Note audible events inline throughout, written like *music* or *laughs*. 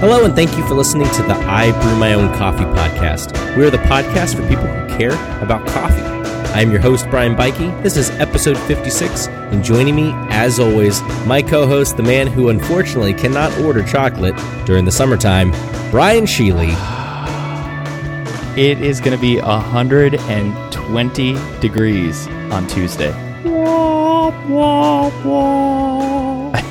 Hello, and thank you for listening to the I Brew My Own Coffee podcast. We are the podcast for people who care about coffee. I am your host, Brian Bikey. This is episode 56, and joining me, as always, my co host, the man who unfortunately cannot order chocolate during the summertime, Brian Sheely. It is going to be 120 degrees on Tuesday. *laughs*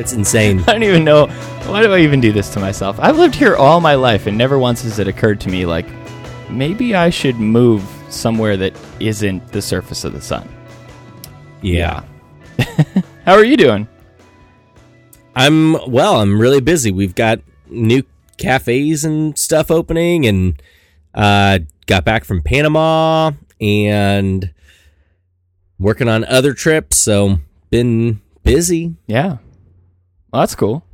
It's insane. I don't even know. Why do I even do this to myself? I've lived here all my life, and never once has it occurred to me, like, maybe I should move somewhere that isn't the surface of the sun. Yeah. *laughs* How are you doing? I'm, well, I'm really busy. We've got new cafes and stuff opening, and uh, got back from Panama and working on other trips. So, been busy. Yeah. Well, that's cool.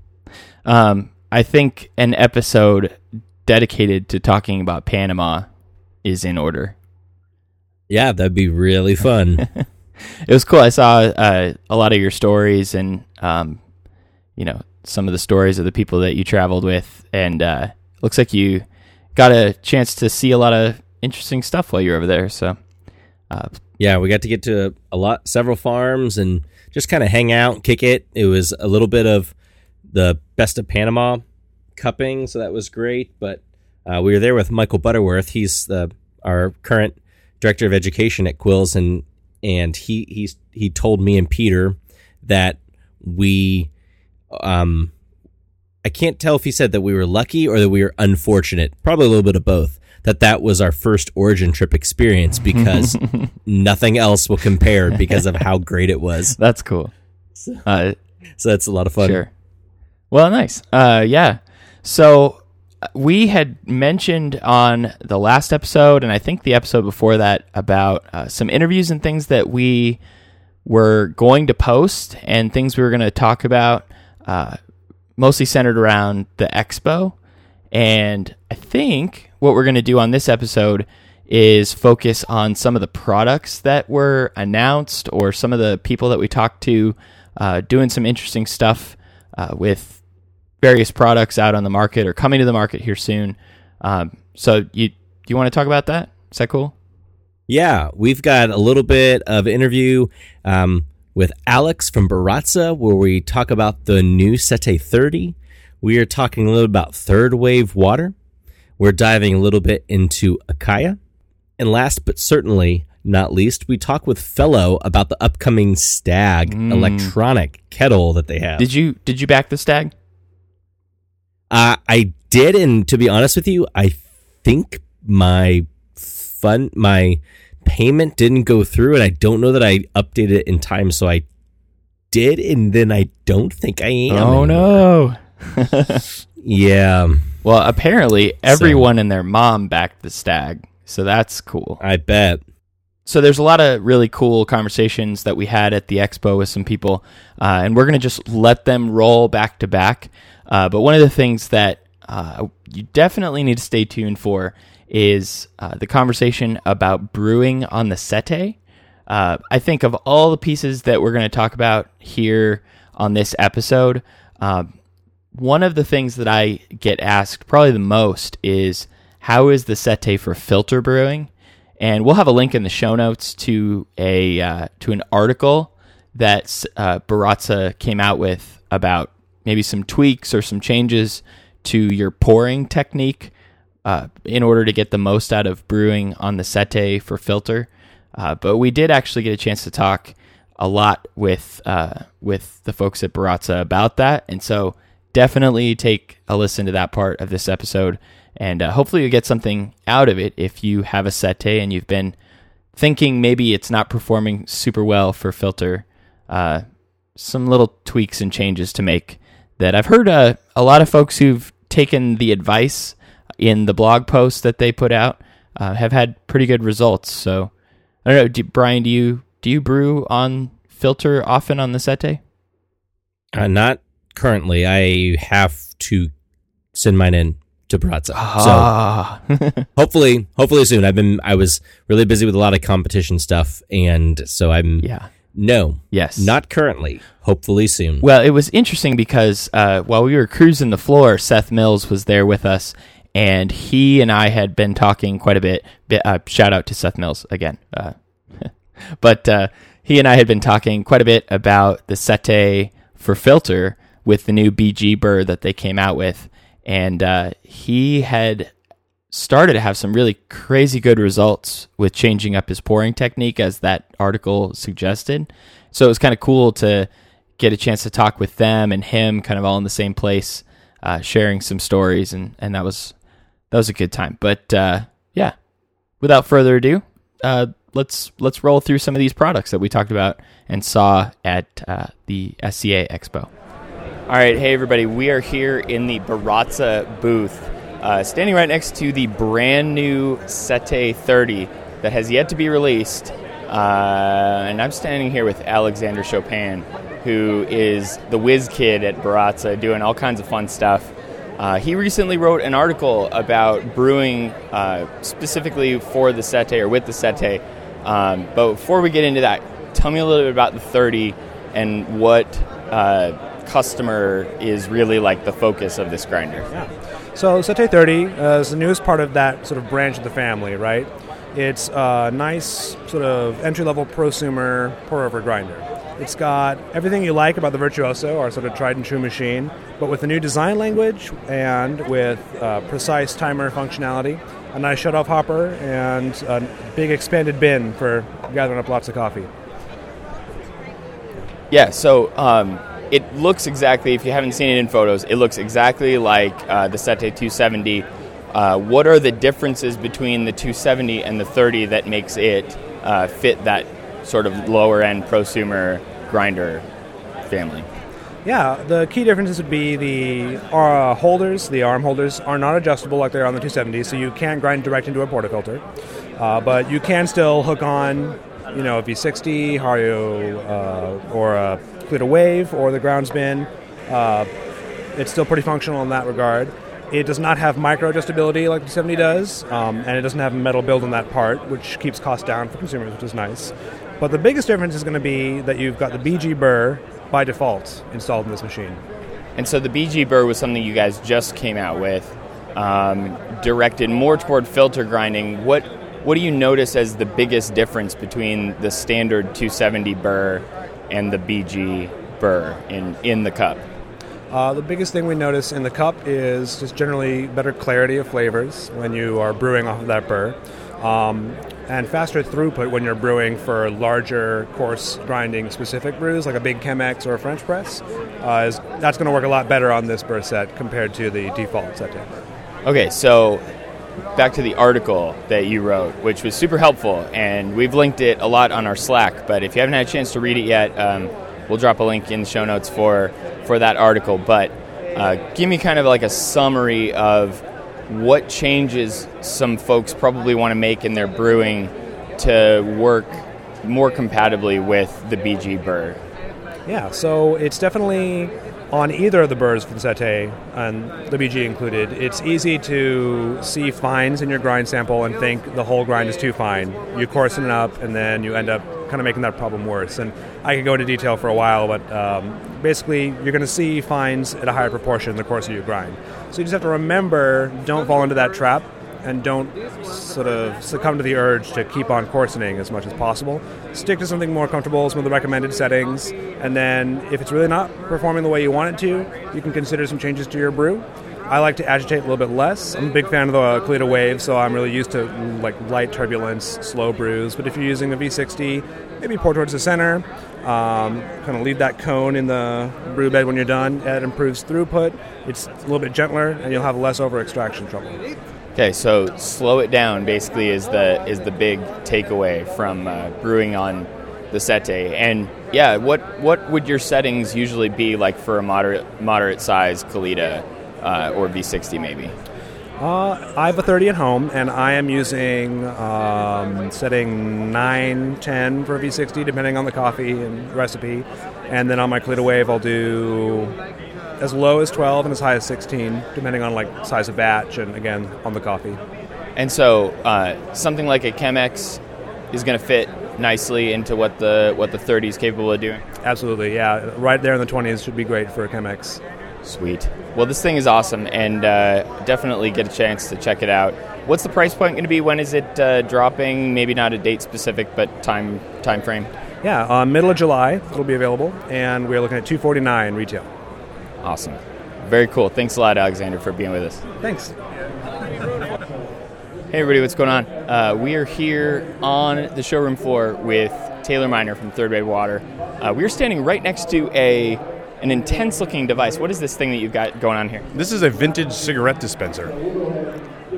Um, I think an episode dedicated to talking about Panama is in order. Yeah, that'd be really fun. *laughs* It was cool. I saw uh, a lot of your stories and, um, you know, some of the stories of the people that you traveled with, and uh, looks like you got a chance to see a lot of interesting stuff while you were over there. So, uh, yeah, we got to get to a lot, several farms, and just kind of hang out, kick it. It was a little bit of the best of Panama cupping, so that was great. But uh, we were there with Michael Butterworth. He's the our current director of education at Quills, and and he he's he told me and Peter that we um I can't tell if he said that we were lucky or that we were unfortunate. Probably a little bit of both. That that was our first origin trip experience because *laughs* nothing else will compare because of how great it was. that's cool. Uh, So that's a lot of fun. Sure. Well, nice. Uh, yeah. So uh, we had mentioned on the last episode, and I think the episode before that, about uh, some interviews and things that we were going to post and things we were going to talk about, uh, mostly centered around the expo. And I think what we're going to do on this episode is focus on some of the products that were announced or some of the people that we talked to uh, doing some interesting stuff uh, with various products out on the market or coming to the market here soon. Um, so you do you want to talk about that? Is that cool? Yeah, we've got a little bit of interview um, with Alex from Baratza where we talk about the new Sette 30. We are talking a little about third wave water. We're diving a little bit into Acaia. And last but certainly not least, we talk with Fellow about the upcoming Stagg electronic kettle that they have. Did you did you back the Stagg? Uh, I did, and to be honest with you, I think my fun my payment didn't go through, and I don't know that I updated it in time. So I did, and then I don't think I am. Oh anymore. no. *laughs* Yeah, Well, apparently everyone and their mom backed the Stagg, so that's cool. I bet. So there's a lot of really cool conversations that we had at the expo with some people, uh, and we're going to just let them roll back to back. Uh, but one of the things that uh, you definitely need to stay tuned for is uh, the conversation about brewing on the Sette. Uh, I think of all the pieces that we're going to talk about here on this episode, uh, one of the things that I get asked probably the most is how is the Sette for filter brewing? And we'll have a link in the show notes to a uh, to an article that uh, Baratza came out with about maybe some tweaks or some changes to your pouring technique uh, in order to get the most out of brewing on the Sette for filter. Uh, but we did actually get a chance to talk a lot with uh, with the folks at Baratza about that, and so definitely take a listen to that part of this episode, and uh, hopefully you get something out of it if you have a Sette and you've been thinking maybe it's not performing super well for filter. Uh, some little tweaks and changes to make that I've heard uh, a lot of folks who've taken the advice in the blog post that they put out uh, have had pretty good results. So I don't know, do, Brian, do you do you brew on filter often on the Sette? Uh, not currently. I have to send mine in to Baratza. Ah, So hopefully, hopefully soon. I've been I was really busy with a lot of competition stuff, and so I'm yeah. No. Yes. Not currently. Hopefully soon. Well, it was interesting because uh, while we were cruising the floor, Seth Mills was there with us, and he and I had been talking quite a bit. Uh, shout out to Seth Mills again. Uh, *laughs* but uh, he and I had been talking quite a bit about the Sette for filter with the new BG burr that they came out with, and uh, he had started to have some really crazy good results with changing up his pouring technique, as that article suggested. So it was kind of cool to get a chance to talk with them and him, kind of all in the same place, uh, sharing some stories, and and that was that was a good time. But uh, yeah, without further ado, uh, let's let's roll through some of these products that we talked about and saw at uh, the SCA Expo. All right, hey everybody, we are here in the Baratza booth, uh, standing right next to the brand new Sette 30 that has yet to be released. Uh, and I'm standing here with Alexander Chopin, who is the whiz kid at Baratza, doing all kinds of fun stuff. Uh, he recently wrote an article about brewing uh, specifically for the Sette or with the Sette. Um, but before we get into that, tell me a little bit about the 30 and what uh, customer is really like the focus of this grinder. Yeah. So Sette 30 uh, is the newest part of that sort of branch of the family, right? It's a nice sort of entry-level prosumer pour-over grinder. It's got everything you like about the Virtuoso, our sort of tried and true machine, but with a new design language and with uh, precise timer functionality, a nice shut-off hopper, and a big expanded bin for gathering up lots of coffee. Yeah, so um, it looks exactly, if you haven't seen it in photos, it looks exactly like uh, the Sette 270. Uh, what are the differences between the 270 and the 30 that makes it uh, fit that sort of lower end prosumer grinder family? Yeah, the key differences would be the uh, holders, the arm holders, are not adjustable like they are on the 270, so you can't grind direct into a portafilter. Uh, but you can still hook on, you know, a V60, Hario, uh, or a Kalita Wave, or the grounds bin. Uh, it's still pretty functional in that regard. It does not have micro adjustability like the 70 does, um, and it doesn't have a metal build on that part, which keeps costs down for consumers, which is nice. But the biggest difference is going to be that you've got the BG burr by default installed in this machine. And so the BG burr was something you guys just came out with, um, directed more toward filter grinding. What what do you notice as the biggest difference between the standard 270 burr and the BG burr in in the cup? Uh, the biggest thing we notice in the cup is just generally better clarity of flavors when you are brewing off of that burr. Um, and faster throughput when you're brewing for larger coarse grinding specific brews like a big Chemex or a French press. Uh, is, that's going to work a lot better on this burr set compared to the default setting. Okay, so back to the article that you wrote, which was super helpful, and we've linked it a lot on our Slack. But if you haven't had a chance to read it yet, um, we'll drop a link in the show notes for for that article. But uh, give me kind of like a summary of what changes some folks probably want to make in their brewing to work more compatibly with the BG burr? Yeah, so it's definitely on either of the burrs for and BG included, it's easy to see fines in your grind sample and think the whole grind is too fine. You coarsen it up, and then you end up kind of making that problem worse. And I could go into detail for a while, but um, basically, you're going to see fines at a higher proportion in the course of your grind. So you just have to remember don't fall into that trap and don't sort of succumb to the urge to keep on coarsening as much as possible. Stick to something more comfortable, some of the recommended settings, and then if it's really not performing the way you want it to, you can consider some changes to your brew. I like to agitate a little bit less. I'm a big fan of the Kalita Wave, so I'm really used to like light turbulence, slow brews. But if you're using a V60, maybe pour towards the center. Um, kind of leave that cone in the brew bed when you're done. It improves throughput. It's a little bit gentler, and you'll have less over extraction trouble. Okay, so slow it down basically is the is the big takeaway from uh, brewing on the Sette. And yeah, what what would your settings usually be like for a moderate moderate size Kalita uh, or V60 maybe? Uh, I have a 30 at home, and I am using um, setting 9, 10 for a V60, depending on the coffee and recipe. And then on my Kalita Wave, I'll do as low as 12 and as high as 16, depending on like size of batch and again on the coffee. And so uh, something like a Chemex is going to fit nicely into what the what the 30 is capable of doing. Absolutely, yeah. Right there in the 20s should be great for a Chemex. Sweet. Well, this thing is awesome, and uh, definitely get a chance to check it out. What's the price point going to be? When is it uh, dropping? Maybe not a date specific, but time time frame. Yeah, uh, middle of July it'll be available, and we're looking at 249 retail. Awesome. Very cool. Thanks a lot, Alexander, for being with us. Thanks. Hey, everybody, what's going on? Uh, we are here on the showroom floor with Taylor Miner from Third Wave Water. Uh, we're standing right next to a an intense looking device. What is this thing that you've got going on here? This is a vintage cigarette dispenser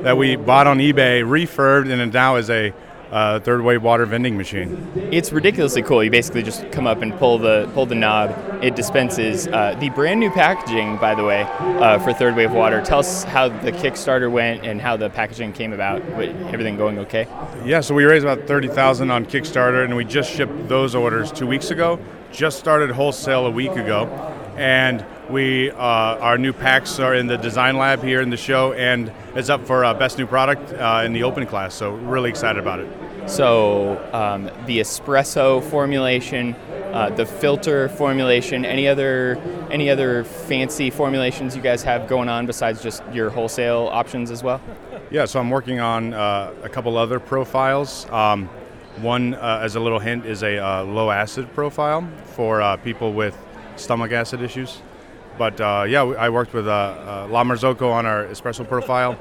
that we bought on eBay, refurbed, and it now is a uh, third wave water vending machine. It's ridiculously cool. You basically just come up and pull the pull the knob. It dispenses uh, the brand new packaging, by the way, uh, for third wave water. Tell us how the Kickstarter went and how the packaging came about. Everything going okay? Yeah, so we raised about thirty thousand on Kickstarter, and we just shipped those orders two weeks ago. Just started wholesale a week ago, and we uh, our new packs are in the design lab here in the show, and it's up for uh, best new product uh, in the open class. So really excited about it. So um, the espresso formulation, uh, the filter formulation, any other any other fancy formulations you guys have going on besides just your wholesale options as well? Yeah, so I'm working on uh, a couple other profiles. Um, one, uh, as a little hint, is a uh, low acid profile for uh, people with stomach acid issues. But uh, yeah, I worked with La Marzocco on our espresso profile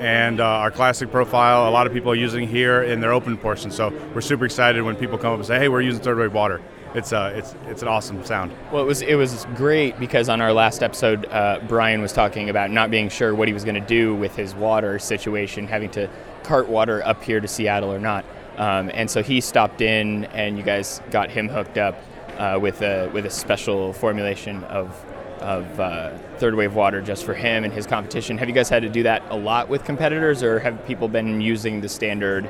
and uh, our classic profile. A lot of people are using here in their open portion. So we're super excited when people come up and say, "Hey, we're using third wave water." It's uh, it's it's an awesome sound. Well, it was it was great because on our last episode, uh, Brian was talking about not being sure what he was going to do with his water situation, having to cart water up here to Seattle or not. Um, and so he stopped in, and you guys got him hooked up uh, with a with a special formulation of of uh, third wave water just for him and his competition. Have you guys had to do that a lot with competitors, or have people been using the standard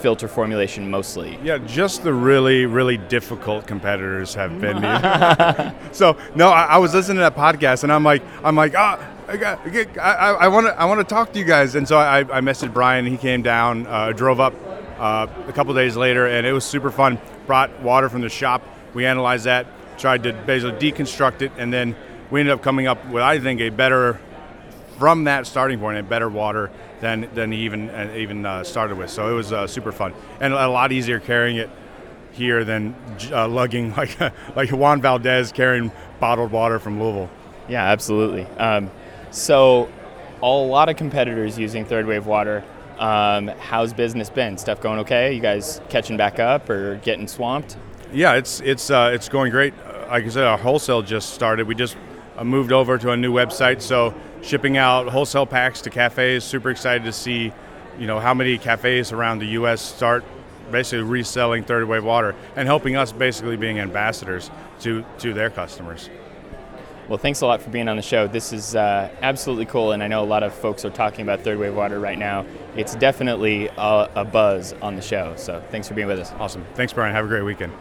filter formulation mostly? Yeah, just the really, really difficult competitors have been. *laughs* so no, I, I, was listening to that podcast, and I'm like, I'm like, ah. Oh, I want to I want to talk to you guys, and so I, I messaged Brian. He came down, uh, drove up uh, a couple days later, and it was super fun. Brought water from the shop. We analyzed that, tried to basically deconstruct it, and then we ended up coming up with, I think, a better from that starting point, a better water than than he even uh, even uh, started with. So it was uh, super fun and a lot easier carrying it here than uh, lugging *laughs* like like Juan Valdez carrying bottled water from Louisville. Yeah, absolutely. Um, so a lot of competitors using third wave water. Um, how's business been? Stuff going okay? You guys catching back up or getting swamped? Yeah, it's it's uh, it's going great. Like I said, our wholesale just started. We just uh, moved over to a new website, so shipping out wholesale packs to cafes. Super excited to see, you know, how many cafes around the U.S. start basically reselling third wave water and helping us basically being ambassadors to to their customers. Well, thanks a lot for being on the show. This is uh, absolutely cool, and I know a lot of folks are talking about third wave water right now. It's definitely a, a buzz on the show. So thanks for being with us. Awesome. Thanks, Brian. Have a great weekend.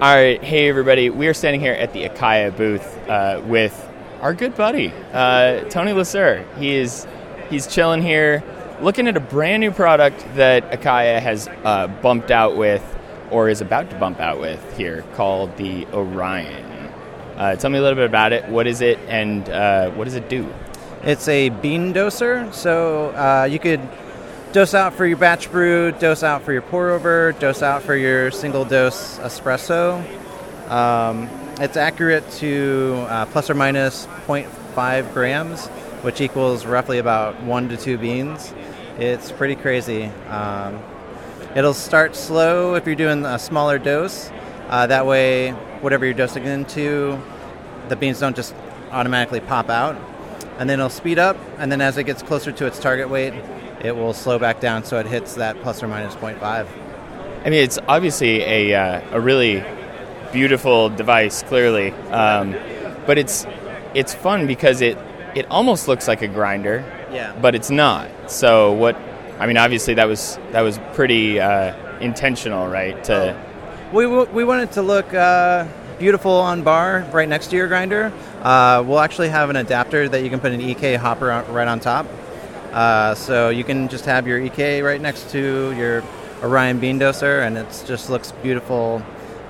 All right, hey everybody. We are standing here at the Acaia booth uh, with our good buddy uh, Tony Lasser. He is he's chilling here, looking at a brand new product that Acaia has uh, bumped out with, or is about to bump out with here, called the Orion. Uh, tell me a little bit about it. What is it, and uh, what does it do? It's a bean doser, so uh, you could dose out for your batch brew, dose out for your pour over, dose out for your single dose espresso. Um, it's accurate to uh, plus or minus 0.5 grams, which equals roughly about one to two beans. It's pretty crazy. Um, it'll start slow if you're doing a smaller dose. Uh, that way, whatever you're dosing into, the beans don't just automatically pop out. And then it'll speed up, and then as it gets closer to its target weight, it will slow back down so it hits that plus or minus 0.5. I mean, it's obviously a, uh, a really beautiful device, clearly, um, but it's it's fun because it it almost looks like a grinder, yeah, but it's not. So what? I mean, obviously that was that was pretty uh, intentional, right? To we we wanted to look. Uh, beautiful on bar right next to your grinder. Uh, we'll actually have an adapter that you can put an EK hopper right on top. Uh, so you can just have your EK right next to your Orion bean doser, and it just looks beautiful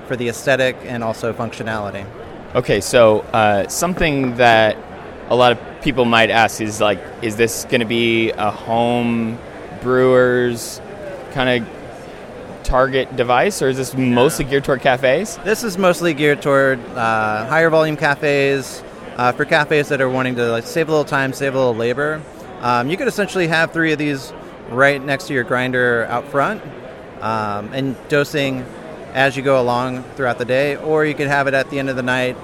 for the aesthetic and also functionality. Okay, so uh, something that a lot of people might ask is like, is this going to be a home brewers kind of target device, or is this mostly geared toward cafes? This is mostly geared toward uh, higher volume cafes. Uh, for cafes that are wanting to like save a little time, save a little labor, um, you could essentially have three of these right next to your grinder out front, um, and dosing as you go along throughout the day, or you could have it at the end of the night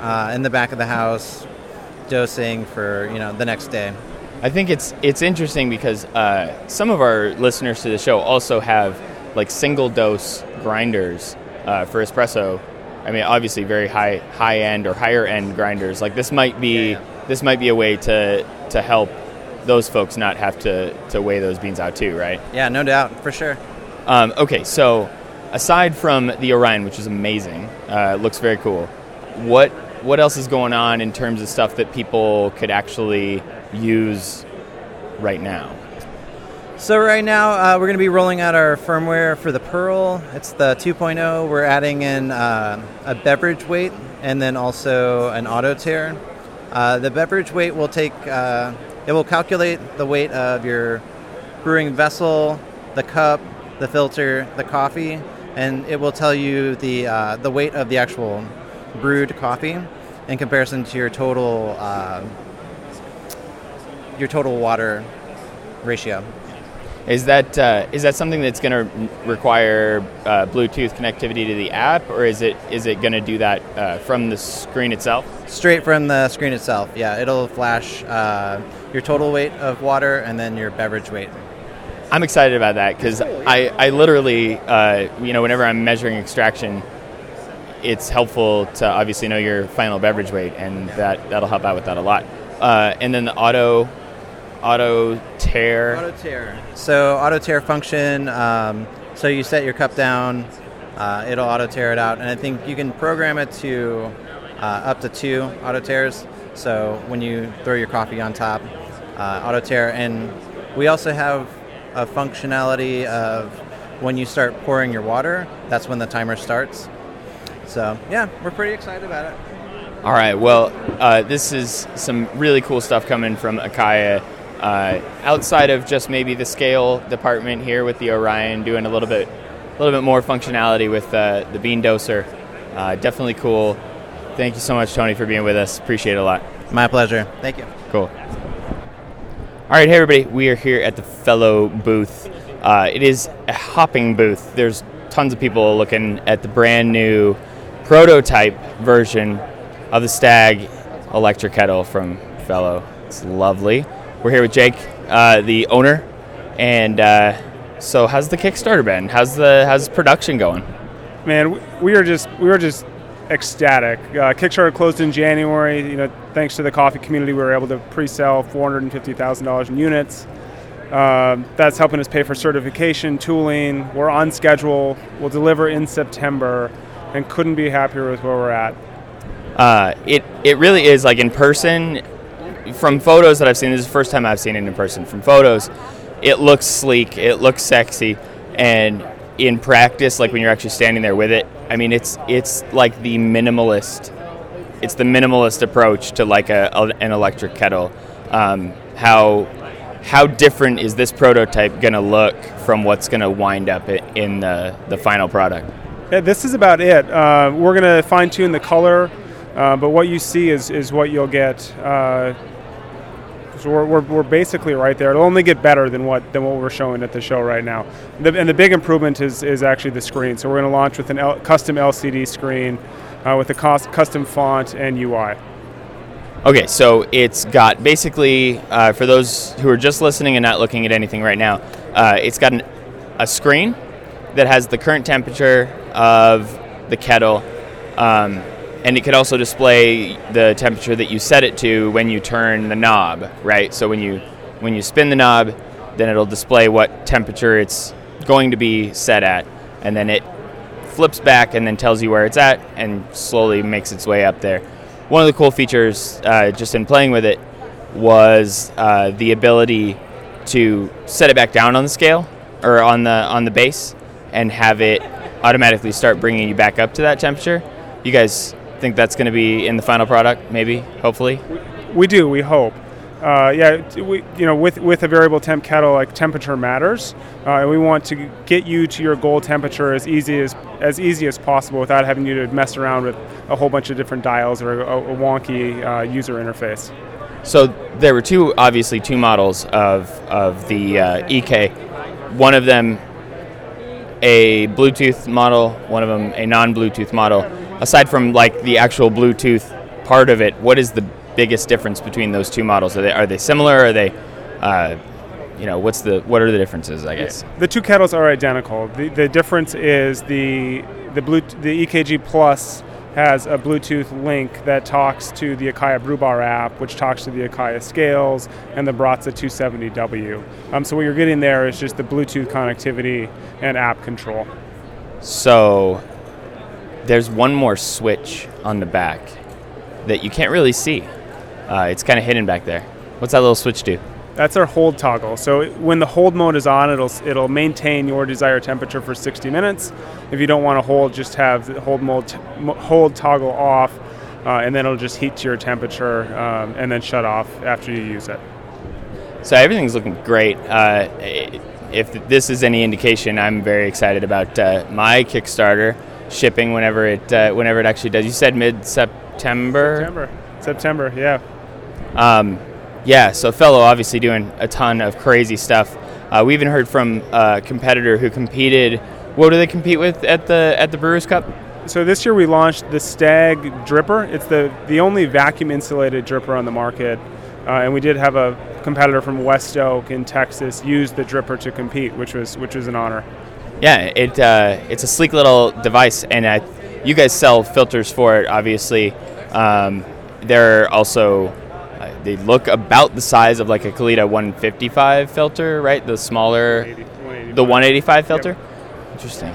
uh, in the back of the house, dosing for you know the next day. I think it's it's interesting because uh, some of our listeners to the show also have like single dose grinders uh, for espresso. I mean, obviously, very high high end or higher end grinders. Like this might be Yeah, yeah. this might be a way to to help those folks not have to to weigh those beans out too, right? Yeah, no doubt, for sure. Um, okay, so aside from the Orion, which is amazing, uh, looks very cool. What what else is going on in terms of stuff that people could actually use right now? So right now uh, we're going to be rolling out our firmware for the Pearl. It's the 2.0. We're adding in uh, a beverage weight and then also an auto tare. Uh, the beverage weight will take uh, it will calculate the weight of your brewing vessel, the cup, the filter, the coffee, and it will tell you the uh, the weight of the actual brewed coffee in comparison to your total uh, your total water ratio. Is that uh, is that something that's going to require uh, Bluetooth connectivity to the app, or is it is it going to do that uh, from the screen itself? Straight from the screen itself, yeah. It'll flash uh, your total weight of water and then your beverage weight. I'm excited about that because I, I literally, uh, you know, whenever I'm measuring extraction, it's helpful to obviously know your final beverage weight, and that that'll help out with that a lot. Uh, and then the auto auto tare. Auto tare. So auto tare function. Um, so you set your cup down, uh, it'll auto tare it out, and I think you can program it to uh, up to two auto tares. So when you throw your coffee on top, uh, auto tare, and we also have a functionality of when you start pouring your water, that's when the timer starts. So yeah, we're pretty excited about it. All right. Well, uh, this is some really cool stuff coming from Acaia. Uh, outside of just maybe the scale department here with the Orion, doing a little bit, a little bit more functionality with uh, the Bean Doser. Uh, definitely cool. Thank you so much, Tony, for being with us. Appreciate it a lot. My pleasure. Thank you. Cool. All right, hey everybody, we are here at the Fellow booth. Uh, it is a hopping booth. There's tons of people looking at the brand new prototype version of the Stagg electric kettle from Fellow. It's lovely. We're here with Jake, uh, the owner, and uh, so how's the Kickstarter been? How's the how's production going? man, we- are just we were just ecstatic. Uh, Kickstarter closed in January. You know, thanks to the coffee community, we were able to pre-sell four hundred and fifty thousand dollars in units. Um, that's helping us pay for certification, tooling. We're on schedule. We'll deliver in September, and couldn't be happier with where we're at. Uh, it it really is like in person. From photos that I've seen, this is the first time I've seen it in person. From photos, it looks sleek, it looks sexy, and in practice, like when you're actually standing there with it, I mean, it's it's like the minimalist. It's the minimalist approach to like a, an electric kettle. Um, how how different is this prototype going to look from what's going to wind up in the the final product? Yeah, this is about it. Uh, we're going to fine tune the color, uh, but what you see is, is what you'll get. Uh, so we're, we're, we're basically right there. It'll only get better than what than what we're showing at the show right now. The, and the big improvement is, is actually the screen. So we're going to launch with an custom LCD screen uh, with a cos- custom font and UI. Okay, so it's got basically, uh, for those who are just listening and not looking at anything right now, uh, it's got an, a screen that has the current temperature of the kettle, um, and it could also display the temperature that you set it to when you turn the knob, right? So when you when you spin the knob, then it'll display what temperature it's going to be set at, and then it flips back and then tells you where it's at and slowly makes its way up there. One of the cool features, uh, just in playing with it, was uh, the ability to set it back down on the scale or on the on the base, and have it automatically start bringing you back up to that temperature. You guys think that's going to be in the final product? Maybe, hopefully. We do. We hope. Uh, yeah, we, you know, with with a variable temp kettle, like temperature matters, uh, and we want to get you to your goal temperature as easy as as easy as possible without having you to mess around with a whole bunch of different dials or a, a wonky uh, user interface. So there were two, obviously, two models of of the uh, EK. One of them a Bluetooth model, one of them a non-Bluetooth model. Aside from like the actual Bluetooth part of it, what is the biggest difference between those two models? Are they are they similar? Are they, uh, you know, what's the what are the differences? I guess. The two kettles are identical. The, the difference is the the blue the EKG Plus has a Bluetooth link that talks to the Acaia Brew Bar app, which talks to the Acaia scales and the Baratza 270W. Um, so what you're getting there is just the Bluetooth connectivity and app control. So there's one more switch on the back that you can't really see. Uh, it's kind of hidden back there. What's that little switch do? That's our hold toggle. So when the hold mode is on, it'll it'll maintain your desired temperature for 60 minutes. If you don't want to hold, just have the hold mode t- hold toggle off, uh, and then it'll just heat to your temperature um, and then shut off after you use it. So everything's looking great. Uh, if this is any indication, I'm very excited about uh, my Kickstarter shipping whenever it uh, whenever it actually does. You said mid September. September, September, yeah. Um, yeah, so Fellow obviously doing a ton of crazy stuff. Uh, we even heard from a competitor who competed. What do they compete with at the at the Brewers Cup? So this year we launched the Stagg Dripper. It's the the only vacuum insulated dripper on the market, uh, and we did have a competitor from West Oak in Texas use the dripper to compete, which was which was an honor. Yeah, it uh, it's a sleek little device, and uh, you guys sell filters for it. Obviously, um, they're also uh, they look about the size of like a Kalita 155 filter, right? The smaller, 180 185. the 185 filter. Interesting.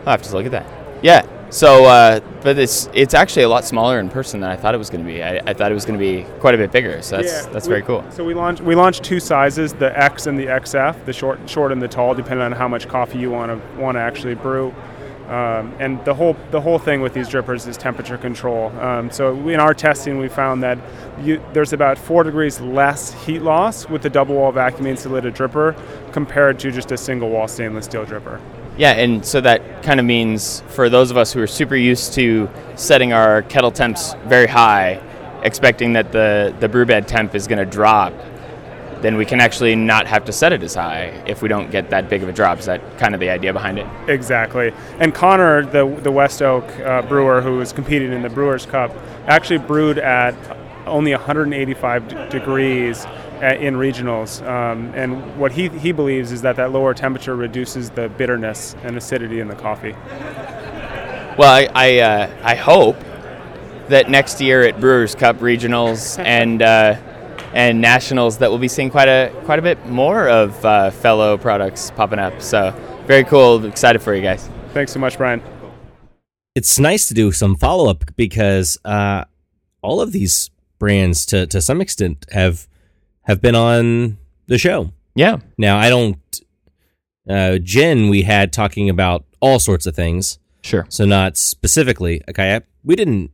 I'll have to look at that. Yeah. So, uh, but it's it's actually a lot smaller in person than I thought it was going to be. I, I thought it was going to be quite a bit bigger. So that's Yeah, that's we- very cool. So we launched we launched two sizes, the X and the XF, the short short and the tall, depending on how much coffee you want to want to actually brew. Um, and the whole the whole thing with these drippers is temperature control. Um, so in our testing, we found that you, there's about four degrees less heat loss with the double wall vacuum insulated dripper compared to just a single wall stainless steel dripper. Yeah, and so that kind of means for those of us who are super used to setting our kettle temps very high, expecting that the, the brew bed temp is going to drop, then we can actually not have to set it as high if we don't get that big of a drop. Is that kind of the idea behind it? Exactly. And Connor, the the West Oak uh, brewer who was competing in the Brewers Cup, actually brewed at only 185 d- degrees in regionals. Um, and what he, he believes is that that lower temperature reduces the bitterness and acidity in the coffee. Well, I I, uh, I hope that next year at Brewers Cup regionals *laughs* and uh, and nationals that we'll be seeing quite a quite a bit more of uh, fellow products popping up. So very cool. Excited for you guys. Thanks so much, Brian. it's nice to do some follow up because uh, all of these brands, to to some extent, have have been on the show. Yeah. Now, I don't. Uh, Jen, we had talking about all sorts of things, Sure. so not specifically. Okay, we didn't.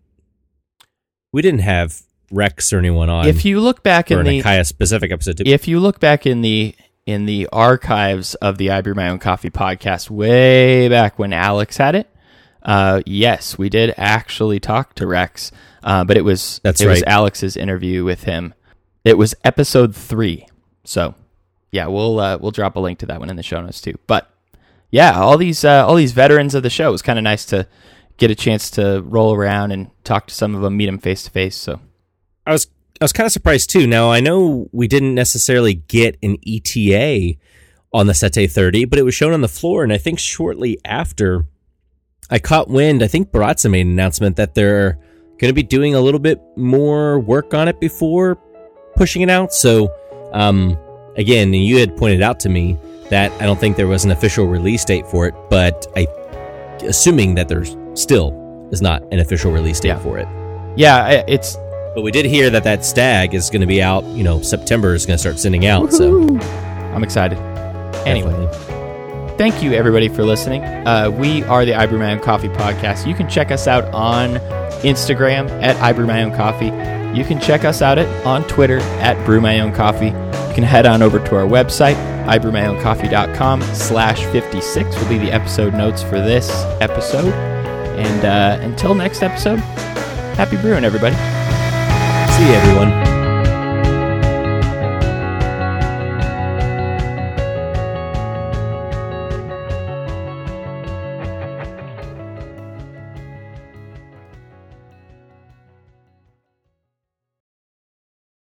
We didn't have Rex or anyone on If you look back in an the Acaia specific episode. If you look back in the in the archives of the I Brew My Own Coffee podcast, way back when Alex had it, uh, yes, we did actually talk to Rex, uh, but it was That's it was right. Alex's interview with him. It was episode three, so yeah, we'll uh, we'll drop a link to that one in the show notes too. But yeah, all these uh, all these veterans of the show. It was kind of nice to get a chance to roll around and talk to some of them, meet them face to face. So I was I was kind of surprised too. Now I know we didn't necessarily get an ETA on the Sette 30, but it was shown on the floor, and I think shortly after, I caught wind. I think Baratza made an announcement that they're going to be doing a little bit more work on it before pushing it out. So, um, again, you had pointed out to me that I don't think there was an official release date for it, but I, assuming that there's still is not an official release date Yeah. for it. yeah, it's But we did hear that that Stagg is going to be out. You know, September is going to start sending out. So I'm excited. Anyway. definitely. thank you everybody for listening. Uh, we are the I Brew My Own Coffee podcast. You can check us out on Instagram at I Brew My Own Coffee. You can check us out at, on Twitter at Brew My Own Coffee. You can head on over to our website, ibrewmyowncoffee.com slash 56 will be the episode notes for this episode. And uh, until next episode, happy brewing, everybody. See you, everyone.